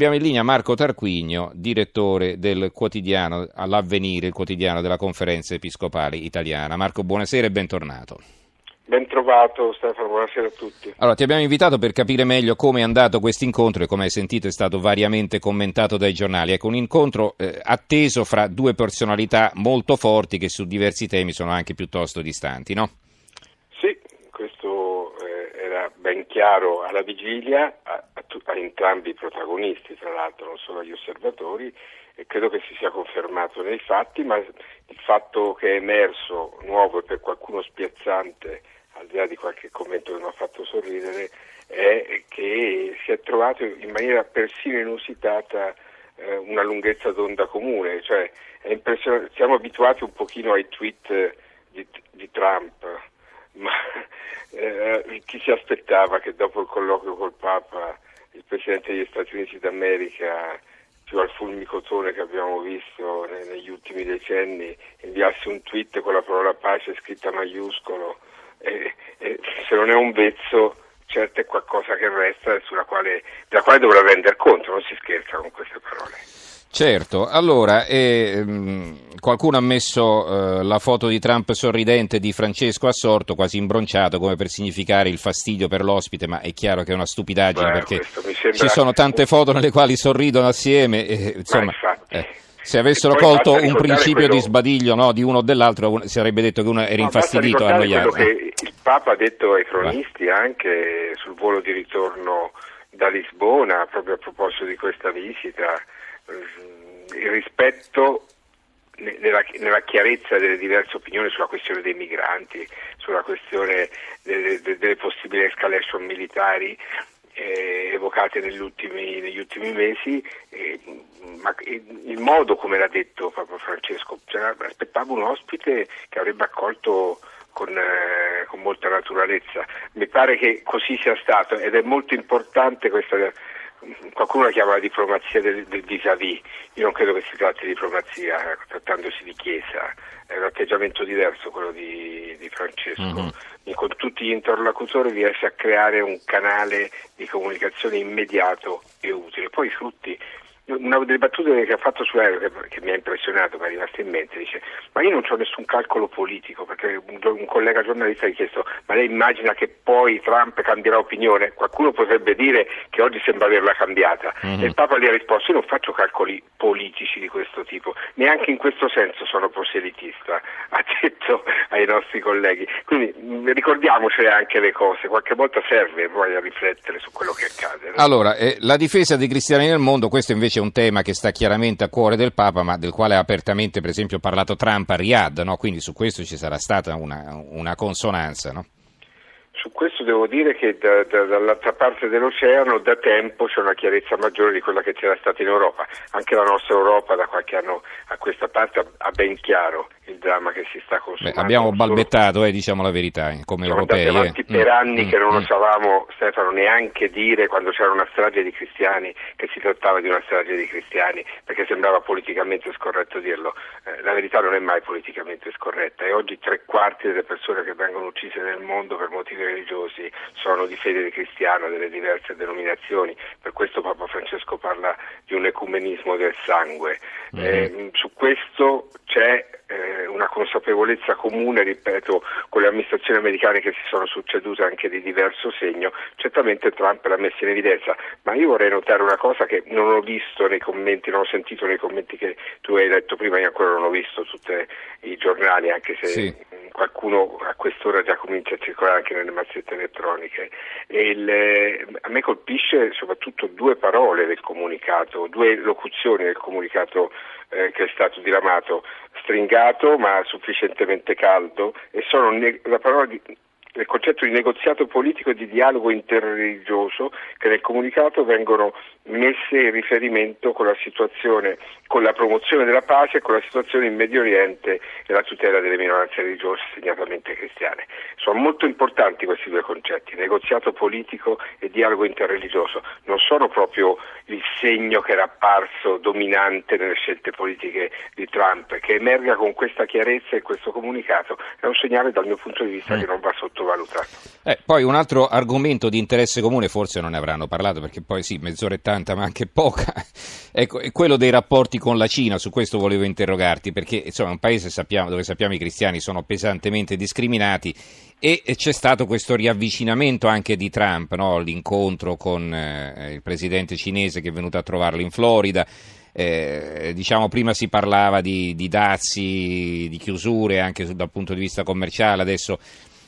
Abbiamo in linea Marco Tarquinio, direttore del quotidiano All'Avvenire, il quotidiano della Conferenza Episcopale Italiana. Marco, buonasera e bentornato. Ben trovato Stefano, buonasera a tutti. Allora, ti abbiamo invitato per capire meglio come è andato questo incontro e come hai sentito è stato variamente commentato dai giornali. Ecco, un incontro eh, atteso fra due personalità molto forti che su diversi temi sono anche piuttosto distanti, no? Sì, questo eh, era ben chiaro alla vigilia, a, entrambi i protagonisti, tra l'altro, non solo agli osservatori, e credo che si sia confermato nei fatti, ma il fatto che è emerso nuovo e per qualcuno spiazzante al di là di qualche commento che mi ha fatto sorridere, è che si è trovato in maniera persino inusitata eh, una lunghezza d'onda comune, cioè siamo abituati un pochino ai tweet di, di Trump, ma eh, chi si aspettava che dopo il colloquio col Papa il Presidente degli Stati Uniti d'America più al fulmicotone che abbiamo visto negli ultimi decenni inviasse un tweet con la parola pace scritta maiuscolo e, e se non è un vezzo certo è qualcosa che resta sulla quale, della quale dovrà rendere conto, non si scherza con queste parole. Certo, allora eh, qualcuno ha messo eh, la foto di Trump sorridente di Francesco assorto, quasi imbronciato, come per significare il fastidio per l'ospite, ma è chiaro che è una stupidaggine Beh, perché ci sono tante foto nelle quali sorridono assieme. E, insomma, eh. Se avessero colto un principio quello... di sbadiglio no, di uno o dell'altro, si sarebbe detto che uno era no, infastidito e annoiato. che il Papa ha detto ai cronisti Va. anche sul volo di ritorno da Lisbona, proprio a proposito di questa visita, il rispetto nella, nella, chiarezza delle diverse opinioni sulla questione dei migranti, sulla questione delle, delle possibili escalation militari eh, evocate negli ultimi, negli ultimi mesi, eh, ma il modo come l'ha detto Papa Francesco, cioè, aspettavo un ospite che avrebbe accolto con, eh, con, molta naturalezza. Mi pare che così sia stato ed è molto importante questa. Qualcuno la chiama la diplomazia del, del vis-à-vis, io non credo che si tratti di diplomazia, trattandosi di chiesa, è un atteggiamento diverso quello di, di Francesco. Mm-hmm. Con tutti gli interlocutori riesce a creare un canale di comunicazione immediato e utile. Poi i frutti una delle battute che ha fatto su Aereo che, che, mi ha impressionato, mi è rimasta in mente, dice ma io non ho nessun calcolo politico perché un, un, collega giornalista gli ha chiesto ma lei immagina che poi Trump cambierà opinione? Qualcuno potrebbe dire che oggi sembra averla cambiata mm-hmm. e il Papa gli ha risposto io non faccio calcoli politici di questo tipo, neanche in questo senso sono proselitista, ha detto ai nostri colleghi. Quindi ricordiamocele anche le cose, qualche volta serve poi a riflettere su quello che accade. No? Allora, eh, la difesa dei cristiani nel mondo, questo invece è un tema che sta chiaramente a cuore del Papa, ma del quale ha apertamente, per esempio, parlato Trump a Riyadh, no? quindi su questo ci sarà stata una, una consonanza. No? Su questo devo dire che da, da, dall'altra parte dell'oceano da tempo c'è una chiarezza maggiore di quella che c'era stata in Europa. Anche la nostra Europa da qualche anno a questa parte ha ben chiaro il dramma che si sta consumando. Beh, abbiamo balbettato, eh, diciamo la verità, eh, come Siamo europei. Siamo avanti eh. per mm, anni mm, che non mm. osavamo, Stefano, neanche dire quando c'era una strage di cristiani che si trattava di una strage di cristiani, perché sembrava politicamente scorretto dirlo. Eh, la verità non è mai politicamente scorretta e oggi tre quarti delle persone che vengono uccise nel mondo per motivi religiosi sono di fede cristiana delle diverse denominazioni. Per questo Papa Francesco parla di un ecumenismo del sangue. Mm-hmm. su questo c'è eh, una consapevolezza comune, ripeto, con le amministrazioni americane che si sono succedute anche di diverso segno, certamente Trump l'ha messa in evidenza, ma io vorrei notare una cosa che non ho visto nei commenti, non ho sentito nei commenti che tu hai letto prima, io ancora non ho visto tutti i giornali, anche se sì. qualcuno a quest'ora già comincia a circolare anche nelle mazzette elettroniche. Il, eh, a me colpisce soprattutto due parole del comunicato, due locuzioni del comunicato eh, che è stato diramato, stringato ma sufficientemente caldo e sono ne- la parola di, del concetto di negoziato politico e di dialogo interreligioso che nel comunicato vengono messe in riferimento con la con la promozione della pace e con la situazione in Medio Oriente e la tutela delle minoranze religiose, segnatamente cristiane. Sono molto importanti questi due concetti, negoziato politico e dialogo interreligioso. Non sono proprio il segno che era apparso dominante nelle scelte politiche di Trump, che emerga con questa chiarezza e questo comunicato è un segnale dal mio punto di vista che non va sotto sottovalutato. Eh, poi un altro argomento di interesse comune, forse non ne avranno parlato perché poi sì, mezz'ora e tanta, ma anche poca, ecco, è quello dei rapporti con la Cina, su questo volevo interrogarti, perché insomma è un paese sappiamo, dove sappiamo i cristiani sono pesantemente discriminati e c'è stato questo riavvicinamento anche di Trump, no? l'incontro con eh, il presidente cinese che è venuto a trovarlo in Florida. Eh, diciamo prima si parlava di, di, dazi, di chiusure anche dal punto di vista commerciale, adesso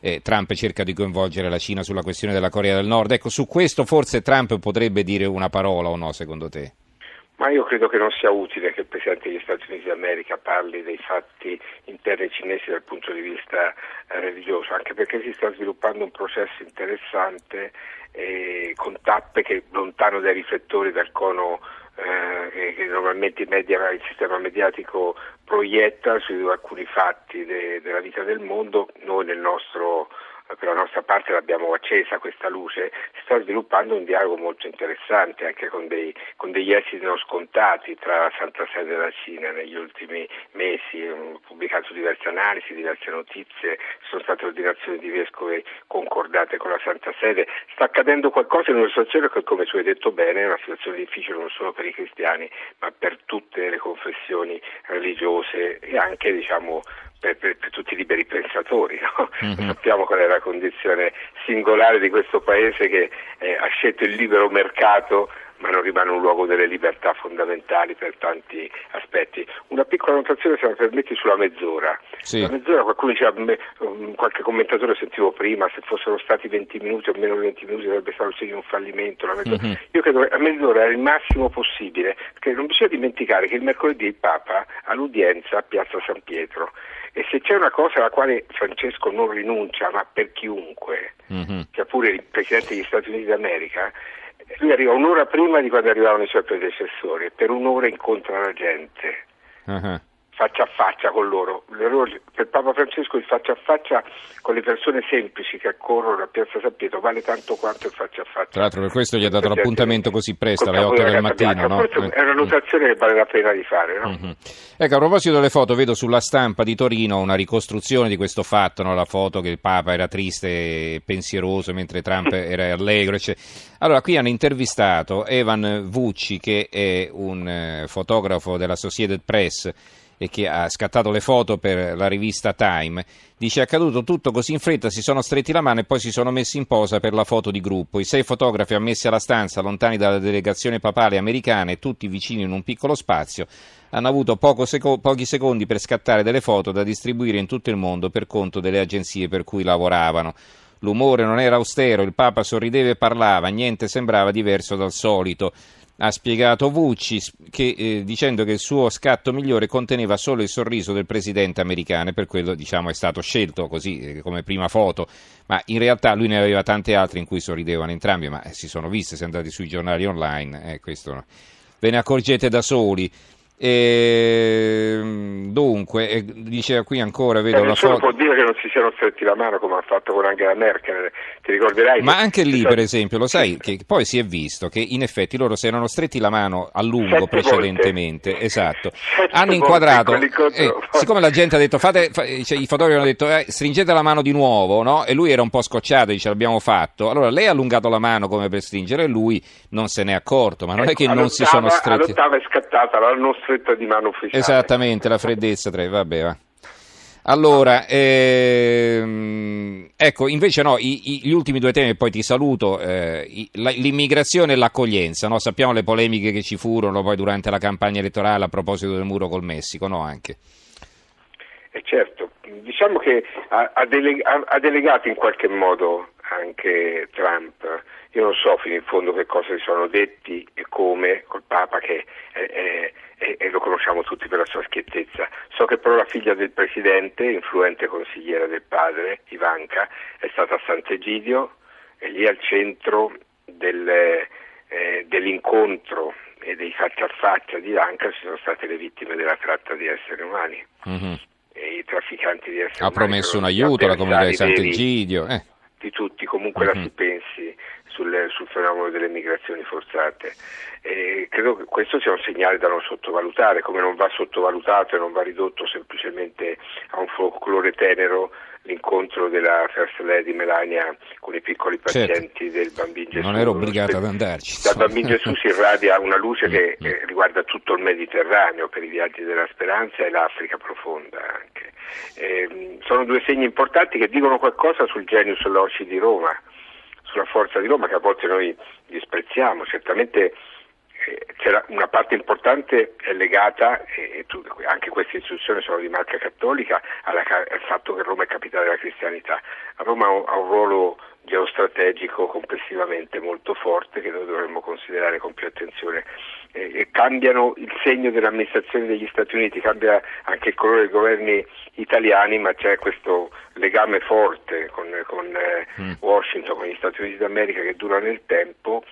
eh, Trump cerca di coinvolgere la Cina sulla questione della Corea del Nord. Ecco, su questo forse Trump potrebbe dire una parola o no, secondo te? Ma io credo che non sia utile che il Presidente degli Stati Uniti d'America parli dei fatti interni cinesi dal punto di vista eh, religioso, anche perché si sta sviluppando un processo interessante eh, con tappe che lontano dai riflettori dal cono eh, che normalmente media, il sistema mediatico proietta su alcuni fatti de, della vita del mondo, noi nel nostro per la nostra parte l'abbiamo accesa questa luce, si sta sviluppando un dialogo molto interessante anche con, dei, con degli esiti non scontati tra la Santa Sede e la Cina negli ultimi mesi, ho pubblicato diverse analisi, diverse notizie, sono state ordinazioni di vescovi concordate con la Santa Sede, sta accadendo qualcosa in una situazione che come tu hai detto bene è una situazione difficile non solo per i cristiani ma per tutte le confessioni religiose e anche diciamo per, per, per, tutti i liberi pensatori. No? Mm-hmm. Sappiamo qual è la condizione singolare di questo paese che eh, ha scelto il libero mercato ma non rimane un luogo delle libertà fondamentali per tanti aspetti. Una piccola notazione, se mi permetti, sulla mezz'ora. Sì. La mezz'ora, qualcuno diceva, qualche commentatore sentivo prima, se fossero stati 20 minuti o meno di 20 minuti sarebbe stato segno di un fallimento. Mm-hmm. Io credo che la mezz'ora era il massimo possibile, perché non bisogna dimenticare che il mercoledì il Papa ha l'udienza a Piazza San Pietro e se c'è una cosa alla quale Francesco non rinuncia, ma per chiunque, mm-hmm. sia pure il Presidente degli Stati Uniti d'America, lui arriva un'ora prima di quando arrivavano i suoi predecessori per un'ora incontra la gente. Uh-huh faccia a faccia con loro. Per Papa Francesco il faccia a faccia con le persone semplici che accorrono a Piazza San Pietro vale tanto quanto il faccia a faccia. Tra l'altro per questo gli ha dato l'appuntamento così presto, alle 8 del mattino. No? È una notazione che vale la pena di fare. No? Mm-hmm. Ecco, a proposito delle foto, vedo sulla stampa di Torino una ricostruzione di questo fatto, no? la foto che il Papa era triste e pensieroso mentre Trump era allegro. Cioè. Allora, qui hanno intervistato Evan Vucci, che è un eh, fotografo della Associated Press e che ha scattato le foto per la rivista Time, dice è accaduto tutto così in fretta, si sono stretti la mano e poi si sono messi in posa per la foto di gruppo. I sei fotografi ammessi alla stanza, lontani dalla delegazione papale americana e tutti vicini in un piccolo spazio, hanno avuto seco- pochi secondi per scattare delle foto da distribuire in tutto il mondo per conto delle agenzie per cui lavoravano. L'umore non era austero, il Papa sorrideva e parlava, niente sembrava diverso dal solito ha spiegato Vucci che, eh, dicendo che il suo scatto migliore conteneva solo il sorriso del presidente americano e per quello diciamo, è stato scelto così eh, come prima foto, ma in realtà lui ne aveva tante altre in cui sorridevano entrambi, ma eh, si sono viste se andate sui giornali online, eh, questo ve ne accorgete da soli. E, ehm, dunque, e diceva qui ancora, vedo eh, la foto. può dire che non si siano stretti la mano come ha fatto con Angela Merkel, ti ricorderai? Ma anche lì, per esempio, lo sai che poi si è visto che in effetti loro si erano stretti la mano a lungo Sette precedentemente, volte. esatto. Sette hanno inquadrato, eh, siccome la gente ha detto, fate, cioè, i fotografi hanno detto, eh, stringete la mano di nuovo, no? E lui era un po' scocciato, dice l'abbiamo fatto. Allora lei ha allungato la mano come per stringere e lui non se n'è accorto, ma non ecco, è che non si sono stretti. All'ottava è scattata, l'hanno stretta di mano ufficiale. Esattamente, la freddezza, tre, vabbè, va. Allora, ehm, ecco, invece no, i, i, gli ultimi due temi, poi ti saluto, eh, la, l'immigrazione e l'accoglienza, no? sappiamo le polemiche che ci furono poi durante la campagna elettorale a proposito del muro col Messico, no anche? Eh certo, diciamo che ha, ha, deleg- ha delegato in qualche modo anche Trump, io non so fino in fondo che cosa si sono detti e come col Papa che è, è e, e, lo conosciamo tutti per la sua schiettezza. So che però la figlia del presidente, influente consigliera del padre, Ivanka, è stata a Sant'Egidio e lì al centro del, eh, dell'incontro e dei faccia a faccia di Ivanka ci sono state le vittime della tratta di esseri umani. Mm-hmm. E i trafficanti di esseri ha umani. Ha promesso un aiuto alla comunità di Sant'Egidio. Eh. Di tutti, comunque la si pensi sul, sul, fenomeno delle migrazioni forzate. E credo che questo sia un segnale da non sottovalutare, come non va sottovalutato e non va ridotto semplicemente a un folklore tenero l'incontro della First Lady Melania con i piccoli certo. pazienti certo. del bambino Gesù. Non ero obbligato ad andarci. Dal bambino Gesù si irradia una luce che mm. eh, riguarda tutto il Mediterraneo per i viaggi della speranza e l'Africa profonda anche. Eh, sono due segni importanti che dicono qualcosa sul genius loci di Roma, sulla forza di Roma che a volte noi disprezziamo. Certamente c'era una parte importante è legata, e tu, anche queste istituzioni sono di marca cattolica, alla, al fatto che Roma è capitale della cristianità. Roma ha un ruolo geostrategico complessivamente molto forte che noi dovremmo considerare con più attenzione. E, e cambiano il segno dell'amministrazione degli Stati Uniti, cambia anche il colore dei governi italiani, ma c'è questo legame forte con, con eh, mm. Washington, con gli Stati Uniti d'America che dura nel tempo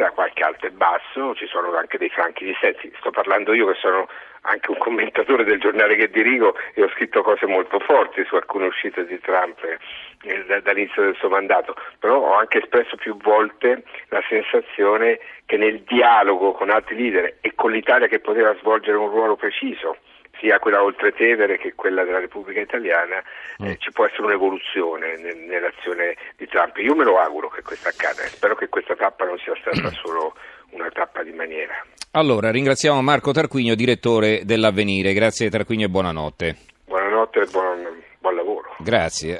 tra qualche alto e basso, ci sono anche dei franchi dissensi. Sto parlando io che sono anche un commentatore del giornale che dirigo e ho scritto cose molto forti su alcune uscite di Trump eh, dall'inizio del suo mandato, però ho anche espresso più volte la sensazione che nel dialogo con altri leader e con l'Italia che poteva svolgere un ruolo preciso sia quella oltre Tevere che quella della Repubblica Italiana, mm. eh, ci può essere un'evoluzione nell'azione di Trump. Io me lo auguro che questo accada, spero che questa tappa non sia stata solo una tappa di maniera. Allora, ringraziamo Marco Tarquinio, direttore dell'Avvenire. Grazie Tarquinio e buonanotte. Buonanotte e buon, buon lavoro. Grazie.